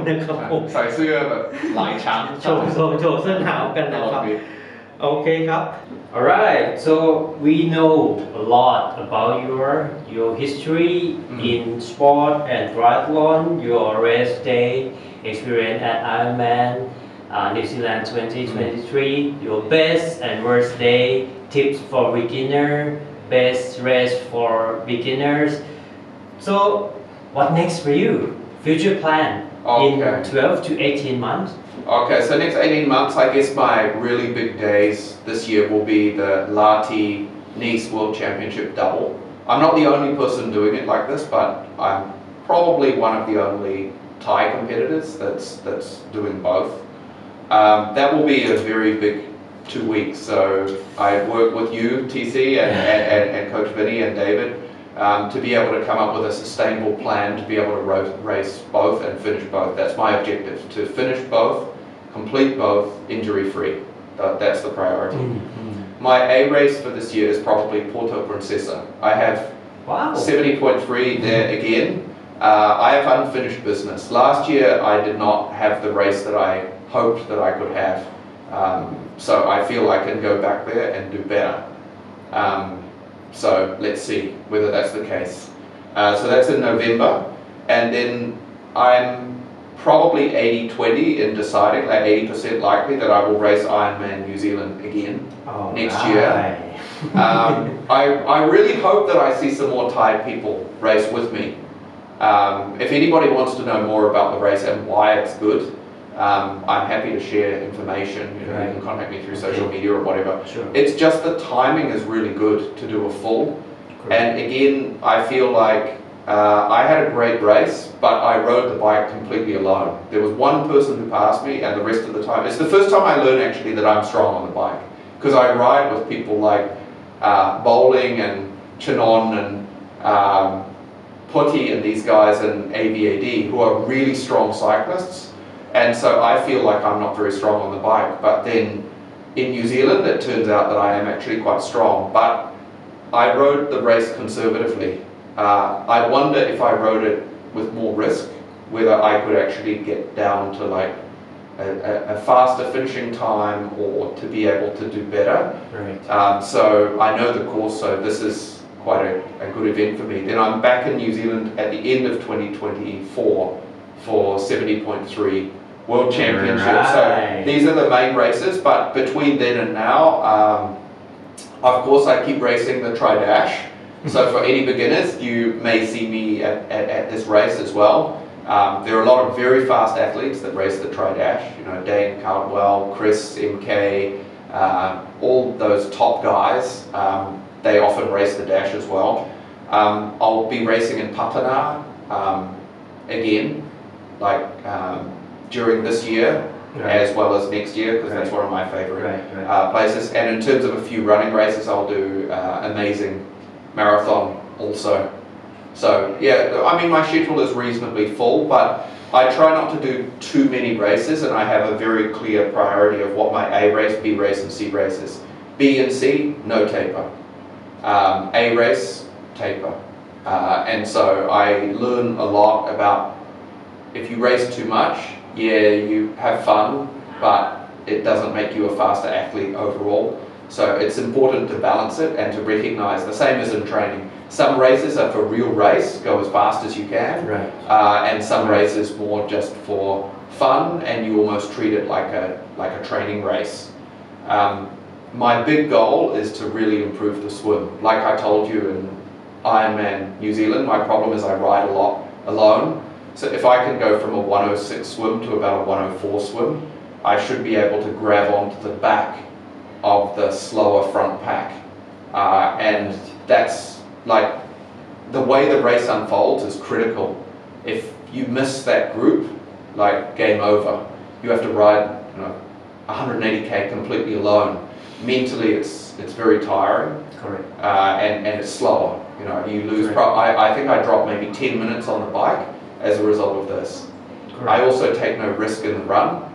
นะครับผมใส่เสื้อแบบหลายชั้นโชว์โชว์โชว์เสื้อหนาวกันตนะลอคดรับ ปี Okay, Kap. All right. So we know a lot about your your history Mm. in sport and triathlon, your race day experience at Ironman uh, New Zealand 2023, your best and worst day tips for beginner, best race for beginners. So what next for you? Future plan? In Okay. 12 to 18 months. Okay, so next 18 months, I guess my really big days this year will be the Lahti Nice World Championship double. I'm not the only person doing it like this, but I'm probably one of the only Thai competitors that's that's doing both. Um, that will be a very big two weeks. So I work with you, TC, and, and, and, and Coach Vinny and David um, to be able to come up with a sustainable plan to be able to ro- race both and finish both. That's my objective to finish both, complete both, injury free. That, that's the priority. My A race for this year is probably Puerto Princesa. I have Wow. 70.3 there again. Uh, I have unfinished business. Last year I did not have the race that I hoped that I could have. Um, so I feel I can go back there and do better. Um, so let's see whether that's the case. Uh, so that's in November. And then I'm probably 80-20 in deciding, like 80% likely that I will race Ironman New Zealand again All next year. Um, I, I really hope that I see some more Thai people race with me. Um, if anybody wants to know more about the race and why it's good, um, I'm happy to share information. You know, you can contact me through social media or whatever. Sure. It's just the timing is really good to do a full. Correct. And again, I feel like uh, I had a great race, but I rode the bike completely alone. There was one person who passed me, and the rest of the time, it's the first time I learned actually that I'm strong on the bike. Because I ride with people like uh, Bowling and Chinon and um, Putty and these guys in AVAD who are really strong cyclists. And so I feel like I'm not very strong on the bike. But then in New Zealand, it turns out that I am actually quite strong. But I rode the race conservatively. Uh, I wonder if I rode it with more risk, whether I could actually get down to like a, a, faster finishing time or to be able to do better. Right. Um, so I know the course, so this is quite a, a good event for me. Then I'm back in New Zealand at the end of 2024 for 70.3 World Championship. Right. So these are the main races, but between then and now, um, of course, I keep racing the Tri Dash. So for any beginners, you may see me at, at, at this race as well. Um, there are a lot of very fast athletes that race the Tri Dash. You know, Dane Caldwell, Chris, MK, uh, all those top guys. Um, they often race the dash as well. Um, I'll be racing in Pattana um, again, like um, during this year Right. as well as next year, because that's one of my favorite Right. Right. uh, places. And in terms of a few running races, I'll do uh, amazing marathon also. So yeah, I mean my schedule is reasonably full, but I try not to do too many races, and I have a very clear priority of what my A race, B race, and C race is. B and C, no taper. Um, A race, taper. Uh, and so I learn a lot about if you race too much, yeah, you have fun, but it doesn't make you a faster athlete overall. So it's important to balance it and to recognize the same as in training. Some races are for real race, go as fast as you can, Right. uh, and some races more just for fun, and you almost treat it like a like a training race. Um, my big goal is to really improve the swim. Like I told you in Ironman New Zealand, my problem is I ride a lot alone. So if I can go from a 106 swim to about a 104 swim, I should be able to grab onto the back of the slower front pack. Uh, and that's like the way the race unfolds is critical. If you miss that group, like game over. You have to ride, you know, 180k completely alone. Mentally, it's it's very tiring Correct. uh, and, and it's slower. You know, you lose. Pro- I, I think I dropped maybe 10 minutes on the bike as a result of this. I also take no risk in the run.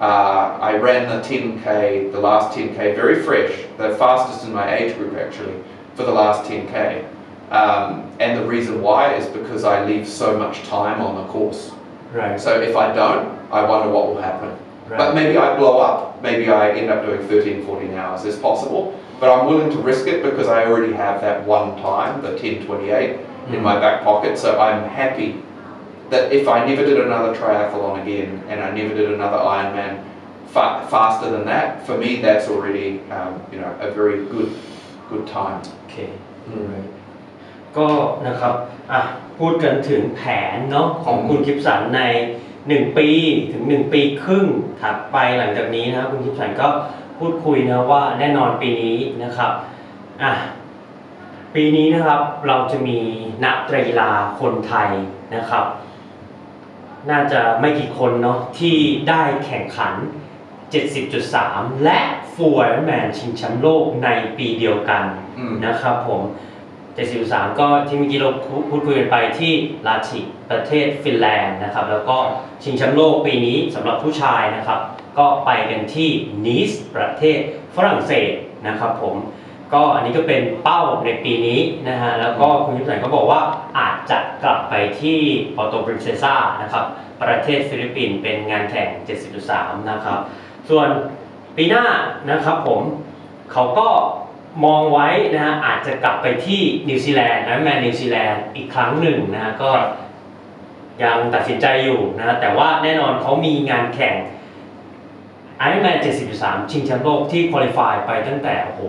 Uh, I ran the 10k, the last 10k, very fresh, the fastest in my age group actually, for the last 10k. Um, and the reason why is because I leave so much time on the course. Right. So if I don't, I wonder what will happen. Right. But maybe I blow up. Maybe I end up doing 13, 14 hours. It's possible. But I'm willing to risk it because I already have that one time, the 1028, in my back pocket. So I'm happy that if I never did another triathlon again and I never did another Ironman fa- faster than that, for me that's already um, you know a very good good time. โอเคก็นะครับอะพูดกันถึงแผนเนาะของคุณกิฟสันใน 1 ปีถึง 1 ปีครึ่งถัดไปหลังจากนี้นะครับคุณทิพย์สันก็พูดคุยนะว่าแน่นอนปีนี้นะครับอะปีนี้นะครับเราจะมีนักกีฬาคนไทยนะครับ น่าจะไม่กี่คนเนาะที่ได้แข่งขัน 70.3 และฟูลไอรอนแมนชิงแชมป์โลกในปีเดียวกันอืม นะครับผม 73 ก็ที่เมื่อกี้เราพูดคุยกันไปที่ลาชิประเทศฟินแลนด์นะครับ แล้วก็ชิงแชมป์โลกปีนี้สำหรับผู้ชายนะครับ ก็ไปกันที่นีสประเทศฝรั่งเศสนะครับผม ก็อันนี้ก็เป็นเป้าในปีนี้นะฮะแล้วก็คุณยิปสันก็บอกว่าอาจจะกลับไปที่ปอโตปรินเซซ่านะครับประเทศฟิลิปปินส์เป็นงานแข่ง 70.3 นะครับ ส่วนปีหน้านะครับผมเขาก็มองไว้นะฮะอาจจะกลับไปที่นิวซีแลนด์นะแมนนิวซีแลนด์อีกครั้งหนึ่งนะฮะก็ยังตัดสินใจอยู่นะฮะแต่ว่าแน่นอนเขามีงานแข่ง Ironman 70.3ชิงแชมป์โลกที่คุริฟายไปตั้งแต่โอ้โห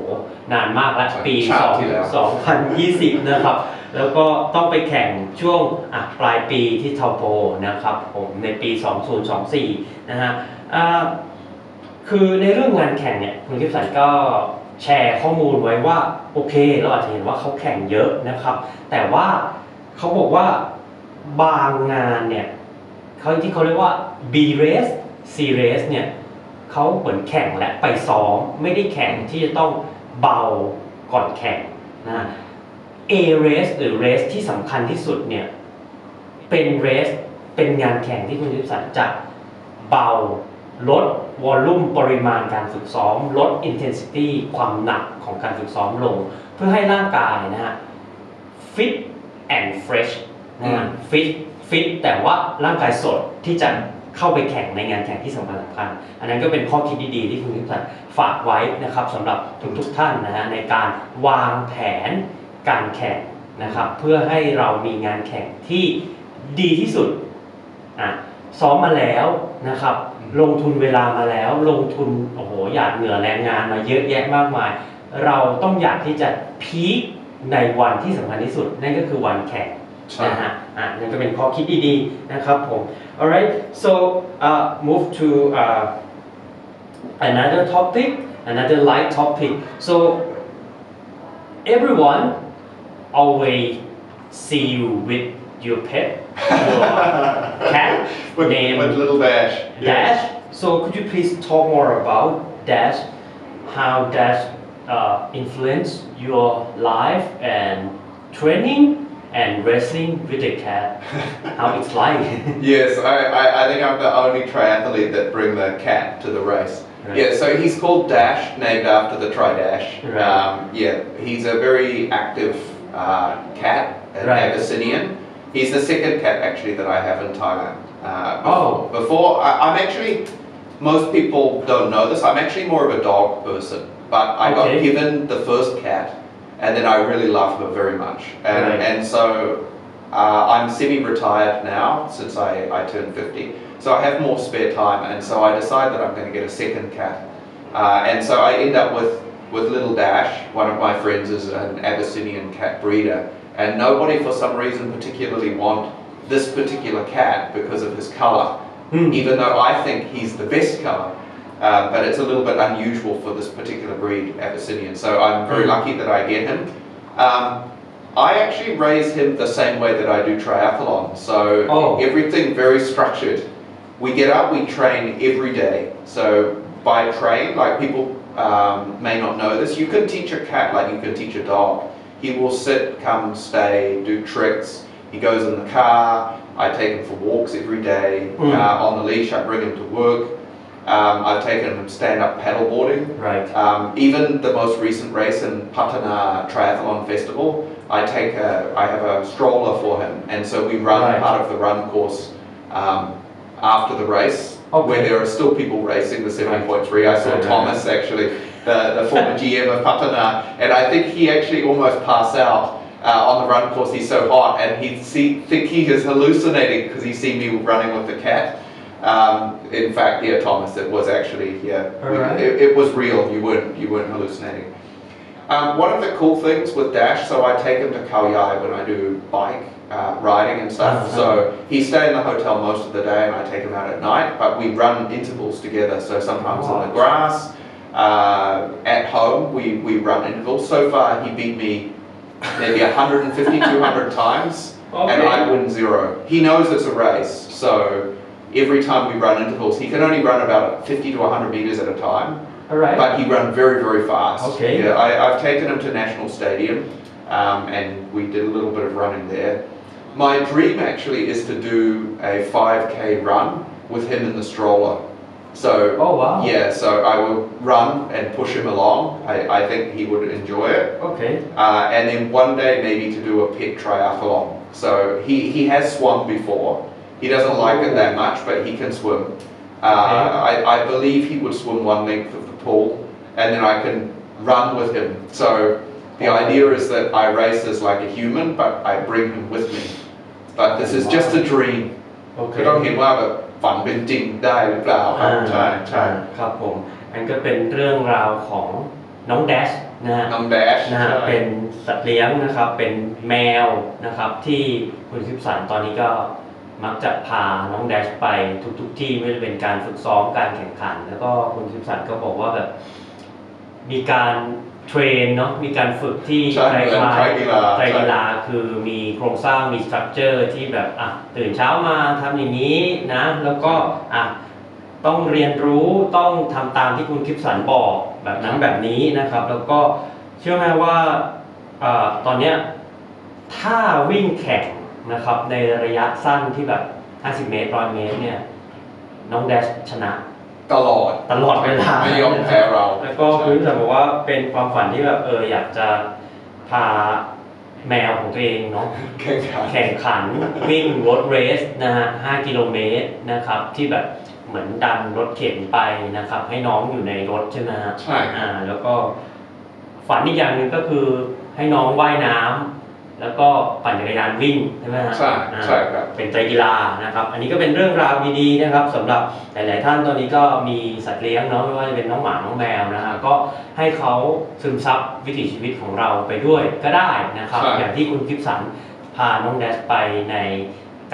นานมากแล้วปี ชาติที่แล้ว2 2020 นะครับ แล้วก็ต้องไปแข่งช่วงอะปลายปีที่เทาโปนะครับผมในปี 2024 นะฮะอ่าคือในเรื่องงานแข่งเนี่ยคุณกิฟสันก็แชร์ข้อมูลไว้ว่า โอเคเราอาจจะเห็นว่าเขาแข่งเยอะนะครับ แต่ว่าเขาบอกว่าบางงานเนี่ยเขาที่เขาเรียกว่า B race C race เนี่ย เขาเหมือนแข่งและไปซ้อมไม่ได้แข่งที่จะต้องเบาก่อนแข่งนะ A race หรือ race ที่สำคัญที่สุดเนี่ยเป็น race เป็นงานแข่งที่คุณยิปสันจะเบาลดวอลลุ่มปริมาณการฝึกซ้อม ลด intensity ความหนักของการฝึกซ้อมลง เพื่อให้ร่างกายนะฮะ fit and fresh นะฮะ fit fit แต่ว่าร่างกายสดที่จะ เข้าไปแข่งในงานแข่งที่สำคัญสำคัญอันนั้นก็เป็นข้อคิดดีๆที่คุณทิพย์สันฝากไว้นะครับสำหรับทุกๆท่านนะฮะในการวางแผนการแข่งนะครับเพื่อให้เรามีงานแข่งที่ดีที่สุดอะซ้อมมาแล้วนะครับลงทุนเวลามาแล้วลงทุนโอ้โหหยาดเหงื่อแรงงานมาเยอะแยะมากมาย เราต้องอยากที่จะพีคในวันที่สำคัญที่สุด นั่นก็คือวันแข่ง ใช่ นะฮะอ่ะนั่นก็เป็นข้อคิดดีๆนะครับผม alright so uh, move to uh, another topic another light topic so everyone always see you with your pet your cat with, named with little dash. Dash. So could you please talk more about Dash, how Dash uh, influence your life and training and wrestling with the cat? how it's like? Yes, I, I, I think I'm the only triathlete that bring the cat to the race. Right. Yeah, so he's called Dash, named after the Tri Dash. Right. Um, yeah, he's a very active uh, cat, an Right. Abyssinian. He's the second cat actually that I have in Thailand. Uh, Oh. before, I, I'm actually, most people don't know this, I'm actually more of a dog person. But I got given the first cat, and then I really love her very much. And, Right. and so uh, I'm semi-retired now since I, I turned 50. So I have more spare time, and so I decide that I'm going to get a second cat. Uh, and so I end up with, with Little Dash. One of my friends is an Abyssinian cat breeder, and nobody for some reason particularly want this particular cat because of his color, Hmm. even though I think he's the best color. Uh, but it's a little bit unusual for this particular breed, Abyssinian. So I'm very Hmm. lucky that I get him. Um, I actually raise him the same way that I do triathlon. So Oh. everything very structured. We get up, we train every day. So by train, like people um, may not know this, you can teach a cat like you can teach a dog. He will sit, come, stay, do tricks. He goes in the car. I take him for walks every day. Mm. Uh, on the leash, I bring him to work. Um, I've taken stand-up paddleboarding. Right. Um, even the most recent race in Pattana Triathlon Festival, I take a, I have a stroller for him, and so we run Right. part of the run course um, after the race, Okay. where there are still people racing the 7.3. I saw Right, Thomas actually, the, the former GM of Pattana, and I think he actually almost passed out. Uh, on the run course, he's so hot, and he see, think he is hallucinating because he see me running with the cat. Um, in fact, yeah, Thomas, it was actually yeah, we- Alright. it, it was real. You weren't you weren't hallucinating. Um, one of the cool things with Dash, so I take him to Khao Yai when I do bike uh, riding and stuff. Uh-huh. So he stay in the hotel most of the day, and I take him out at night. But we run intervals together. So sometimes on the grass, uh, at home we we run intervals. So far he beat me maybe 150, 200 times, and I win zero. He knows it's a race, so every time we run intervals, he can only run about 50 to 100 meters at a time. alright But he ran very, very fast. Okay. Yeah, I, I've taken him to National Stadium, um, and we did a little bit of running there. My dream actually is to do a 5k run with him in the stroller. So oh wow yeah, so I will run and push him along. I, I think he would enjoy it. okay Uh, and then one day maybe to do a pet triathlon. So he, he has swum before. He doesn't like it that much, but he can swim. Uh, I, I believe he would swim one length of the pool, and then I can run with him. So the idea is that I race as like a human, but I bring him with me. But this is just a dream. โอเค ก็ต้องเห็นว่าแบบฝันเป็นจริงได้หรือเปล่าครับใช่ใช่ ครับผมอันก็เป็นเรื่องราวของน้องแดชนะฮะ น้องแดช นะฮะเป็นสัตว์เลี้ยงนะครับ เป็นแมวนะครับ ที่คุณคลิปสันตอนนี้ก็ มักจะพาน้องแดชไปทุกๆที่ไม่ว่าจะเป็นการฝึกซ้อมการแข่งขัน แล้วก็คุณคลิปสันก็บอกว่าแบบมีการเทรนเนาะมีการฝึกที่ใช่คล้ายเหมือนไตรกีฬาๆไตรกีฬาคือมีโครงสร้างมีสตรัคเจอร์ที่แบบอะตื่นเช้ามาทำอย่างนี้นะ แล้วก็อะต้องเรียนรู้ต้องทำตามที่คุณคลิปสันบอกแบบนั้นแบบนี้นะครับ แล้วก็เชื่อไหมว่าเออตอนเนี้ยถ้าวิ่งแข่ง นะครับ ในระยะสั้นที่แบบ 50 เมตร100เมตรเนี่ยน้องแดชชนะตลอดตลอดเวลาไม่ยอมแพ้เรา แล้วก็คุณคลิปสันบอกว่าเป็นความฝันที่แบบเอออยากจะพาแมวของตัวเองเนาะแข่งขันแข่งขันวิ่งรถเรสนะฮะ5กิโลเมตรนะครับ ที่แบบเหมือนดันรถเข็นไปนะครับ ให้น้องอยู่ในรถใช่ไหมฮะใช่อ่าแล้วก็ฝันอีกอย่างหนึ่งก็คือให้น้องว่ายน้ำ แล้วก็ปั่นจักรยานวิ่งใช่ไหมฮะใช่อ่าใช่ครับเป็นไตรกีฬานะครับ อันนี้ก็เป็นเรื่องราวดีๆนะครับสำหรับหลาย ๆ ท่านตอนนี้ก็มีสัตว์เลี้ยงเนาะไม่ว่าจะเป็นน้องหมาน้องแมวนะฮะก็ให้เขาซึมซับวิถีชีวิตของเราไปด้วยก็ได้นะครับใช่อย่างที่คุณกิฟสันพาน้องแดชไปใน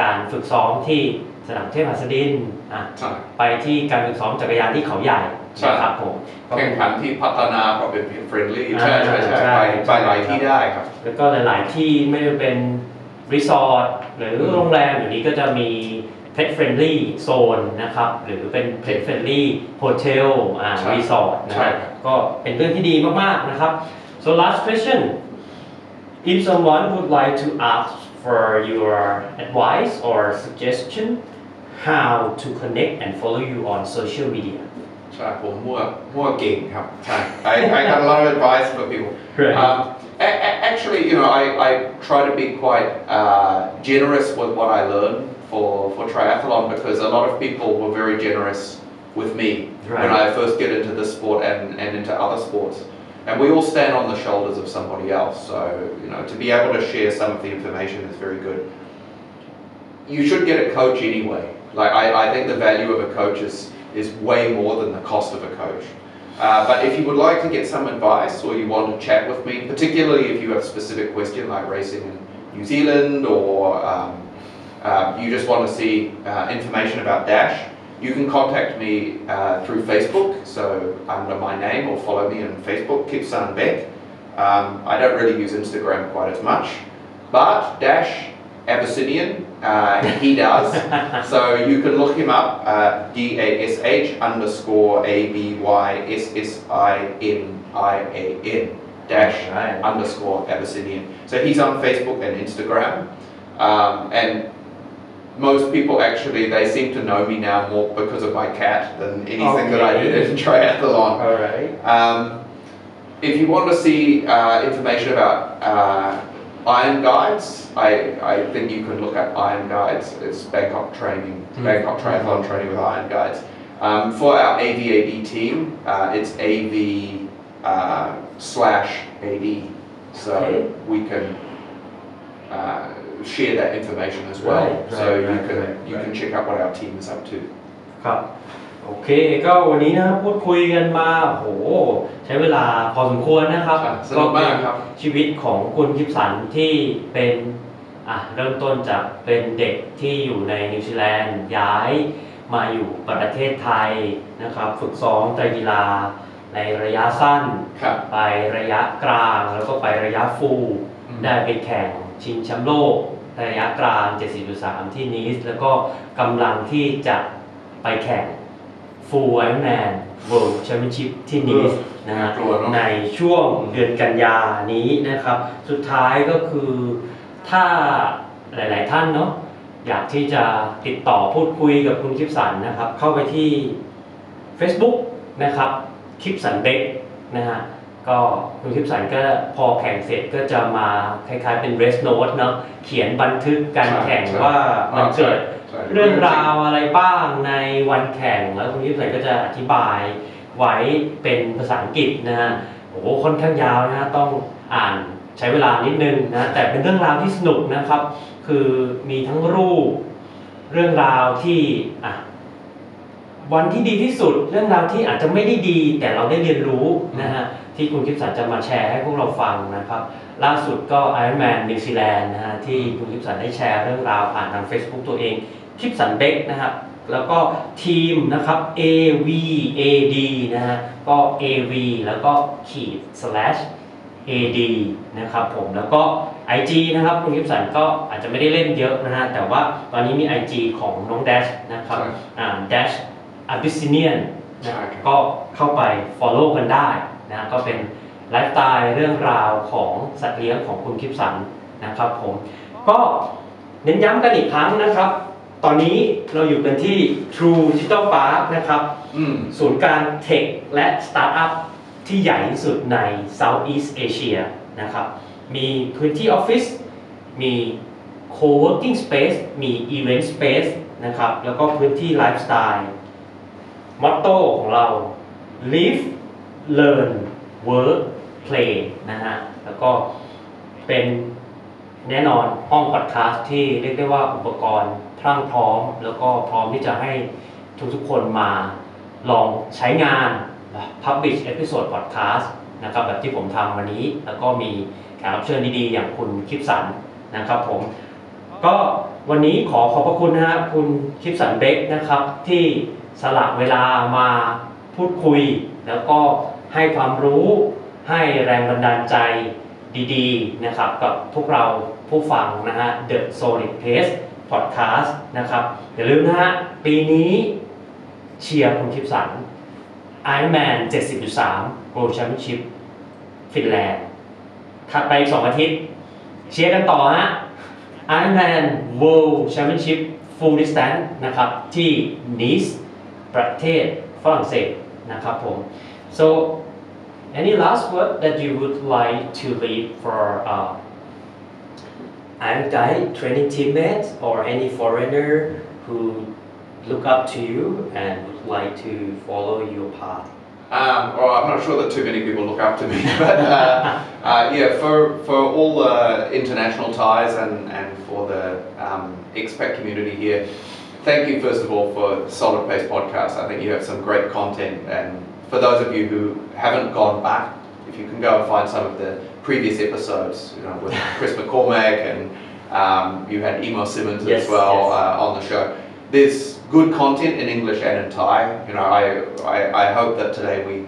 การฝึกซ้อมที่สนามเทพหัสดินอะใช่ไปที่การฝึกซ้อมจักรยานที่เขาใหญ่ ใช่นะครับผมก็แข่งขันที่พัฒนาความเป็นเฟรนลี่อ่าใช่ใช่ใช่ใช่ไปใช่ไปหลายที่ได้ครับ แล้วก็หลาย ๆ ที่ไม่ว่าจะเป็นรีสอร์ทหรือโรงแรมอยู่นี้ก็จะมี Pet Friendly Zone นะครับ หรือเป็น Pet Friendly Hotel อ่าใช่รีสอร์ทนะใช่ครับก็เป็นเรื่องที่ดีมาก ๆ นะครับ so last question if someone would like to ask for your advice or suggestion how to connect and follow you on social media more more. I, I got a lot of advice for people. Right. Um, actually, you know, I, I try to be quite uh, generous with what I learn for, for triathlon because a lot of people were very generous with me right. when I first get into this sport and, and into other sports. And we all stand on the shoulders of somebody else. So, you know, to be able to share some of the information is very good. You should get a coach anyway. Like, I, I think the value of a coach is is way more than the cost of a coach. Uh, but if you would like to get some advice or you want to chat with me, particularly if you have a specific question like racing in New Zealand or um, uh, you just want to see uh, information about Dash, you can contact me uh, through Facebook. So under my name or follow me on Facebook, Kipsan Beck. Um, I don't really use Instagram quite as much, but Dash Abyssinian, uh, he does. so you can look him up, uh, D A S H underscore A B Y S S I N I A N dash Right. underscore Abyssinian. So he's on Facebook and Instagram, um, and most people actually they seem to know me now more because of my cat than anything that I did in triathlon. alright Um, if you want to see uh, information about uh, iron guides. I, I think you could look at iron guides. It's Bangkok training, mm. Bangkok triathlon training with iron guides. Um, for our AVAD team, uh, it's AV uh, slash AD. So okay. we can uh, share that information as well. Right, so right, you right, can you can check out what our team is up to. Cool. โอเค ก็วันนี้นะครับพูดคุยกันมาโห ใช้เวลาพอสมควรนะครับครับสนุกมากครับเป็นชีวิตของคุณกิฟสันที่เป็นอะเริ่มต้นจากเป็นเด็กที่อยู่ในนิวซีแลนด์ย้ายมาอยู่ประเทศไทยนะครับ ฝึกซ้อมไตรกีฬาในระยะสั้นครับไประยะกลางแล้วก็ไประยะฟูลอืมได้ไปแข่งชิงแชมป์โลกระยะกลาง70.3ที่นีสแล้วก็กำลังที่จะไปแข่ง Full Ironman World Championship ที่นีสนะฮะกลัวเนอะในช่วงเดือนกันยานี้นะครับ สุดท้ายก็คือถ้าหลาย ๆ ท่านเนาะอยากที่จะติดต่อพูดคุยกับคุณคิปสันนะครับ เข้าไปที่ Facebook นะครับคลิปสันเด็กนะฮะก็คุณคลิปสันก็พอแข่งเสร็จก็จะมาคล้ายๆเป็น rest note เนาะเขียนบันทึกการใช่แข่งใช่ว่ามันเกิดใช่ เรื่องราวอะไรบ้างในวันแข่งแล้วคุณคลิปสันก็จะอธิบายไว้เป็นภาษาอังกฤษนะฮะโอ้โหค่อนข้างยาวนะฮะต้องอ่านใช้เวลานิดนึงนะแต่เป็นเรื่องราวที่สนุกนะครับ คือมีทั้งรูป เรื่องราวที่อะวันที่ดีที่สุดเรื่องราวที่อาจจะไม่ได้ดี แต่เราได้เรียนรู้นะฮะที่คุณคิปสันจะมาแชร์ให้พวกเราฟังนะครับ ล่าสุดก็ Ironman New Zealand นะฮะที่คุณคิปสันได้แชร์เรื่องราวผ่านทาง Facebook ตัวเอง คิปสันเบกนะครับ แล้วก็ทีมนะครับ AVAD นะฮะก็ AV แล้วก็ขีด slash AD นะครับผมแล้วก็ IG นะครับคุณกิฟสันก็อาจจะไม่ได้เล่นเยอะนะฮะแต่ว่าตอนนี้มี IG ของน้องแดชนะครับใช่อ่า Dash Abyssinian ใช่นะครับก็เข้าไป follow กันได้นะก็เป็นไลฟ์สไตล์เรื่องราวของสัตว์เลี้ยงของคุณคิปสันนะครับผมก็เน้นย้ำกันอีกครั้งนะครับ ตอนนี้เราอยู่กันที่ True Digital Park นะครับอืมศูนย์การเทคและสตาร์ทอัพที่ใหญ่ที่สุดใน Southeast Asia นะครับ มีพื้นที่ออฟฟิศ มี co-working space มี event space นะครับ แล้วก็พื้นที่ไลฟ์สไตล์มอตโต้ของเรา live learn work play นะฮะ แล้วก็เป็นแน่นอนห้องพอดแคสต์ที่เรียกได้ว่าอุปกรณ์ พรั่งพร้อม แล้วก็พร้อมที่จะให้ทุกๆคนมาลองใช้งาน publish episode podcast นะครับแบบที่ผมทำวันนี้ แล้วก็มีแขกรับเชิญดีๆ อย่างคุณคลิปสันนะครับผมก็วันนี้ขอขอบพระคุณนะฮะคุณคลิปสันเบกนะครับ ที่สละเวลามาพูดคุย แล้วก็ให้ความรู้ให้แรงบันดาลใจดีๆนะครับกับพวกเราผู้ฟังนะฮะ The Solid Pace พอดแคสต์นะครับอย่าลืมนะฮะปีนี้เชียร์คุณคิปสันไอแมน70.3โกลแชมเปี้ยนชิพฟินแลนด์ถัดไปอีกสองอาทิตย์ เชียร์กันต่อฮะไอแมนเวิลด์แชมเปี้ยนชิพฟูลดิสแตนนะครับที่นีสประเทศฝรั่งเศสนะครับผม so any last word that you would like to leave for uh, Iron Guide training teammates or any foreigner who look up to you and would like to follow your path. Um, well, I'm not sure that too many people look up to me, but uh, uh, yeah, for, for all the international ties and, and for the um, expat community here, thank you first of all for Solid Pace Podcast. I think you have some great content, and for those of you who haven't gone back, if you can go and find some of the previous episodes, you know, with Chris McCormack and um, you had Emo Simmons Yes, as well yes. uh, on the show. There's good content in English and in Thai. You know, I, I, I hope that today we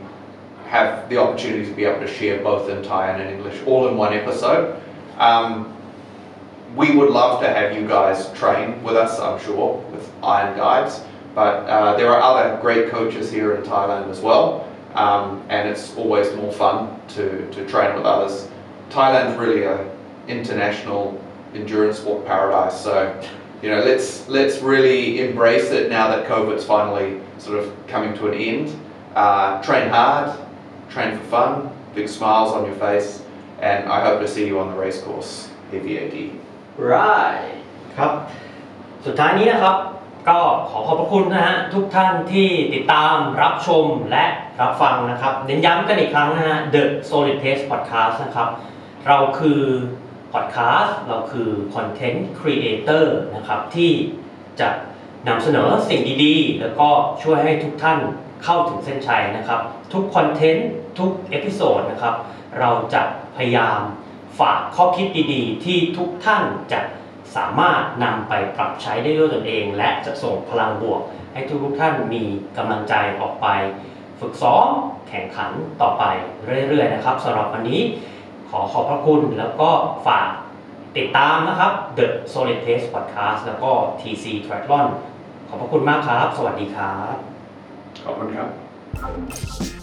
have the opportunity to be able to share both in Thai and in English all in one episode. Um, we would love to have you guys train with us, I'm sure, with Iron Guides. But uh, there are other great coaches here in Thailand as well, um, and it's always more fun to, to train with others. Thailand's really a international endurance sport paradise, so you know let's let's really embrace it now that COVID's finally sort of coming to an end. Uh, train hard, train for fun, big smiles on your face, and I hope to see you on the race course, AVAD. right ครับ สุดท้ายนี้นะครับ ก็ขอขอบพระคุณนะฮะทุกท่านที่ติดตามรับชมและรับฟังนะครับ เน้นย้ำกันอีกครั้งนะฮะ The Solid Pace Podcast นะครับ เราคือ podcast เราคือ content creator นะครับที่จะนำเสนอสิ่งดีๆ แล้วก็ช่วยให้ทุกท่านเข้าถึงเส้นชัยนะครับ ทุกคอนเทนต์ทุกเอพิโซดนะครับ เราจะพยายามฝากข้อคิดดีๆ ที่ทุกท่านจะ สามารถนำไปปรับใช้ได้ด้วยตนเอง และจะส่งพลังบวก ให้ทุกๆท่านมีกำลังใจออกไป ฝึกซ้อมแข่งขันต่อไปเรื่อยๆนะครับสำหรับวันนี้ขอขอบพระคุณแล้วก็ฝากติดตามนะครับ The Solid Pace Podcast แล้วก็ TC Triathlon ขอบพระคุณมากครับ สวัสดีครับ ขอบคุณครับ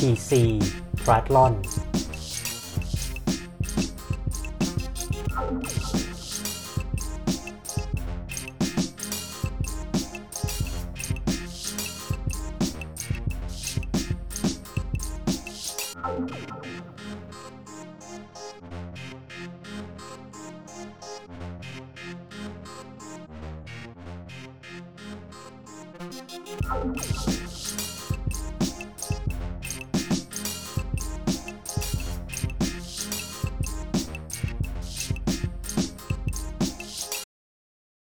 PC Triathlon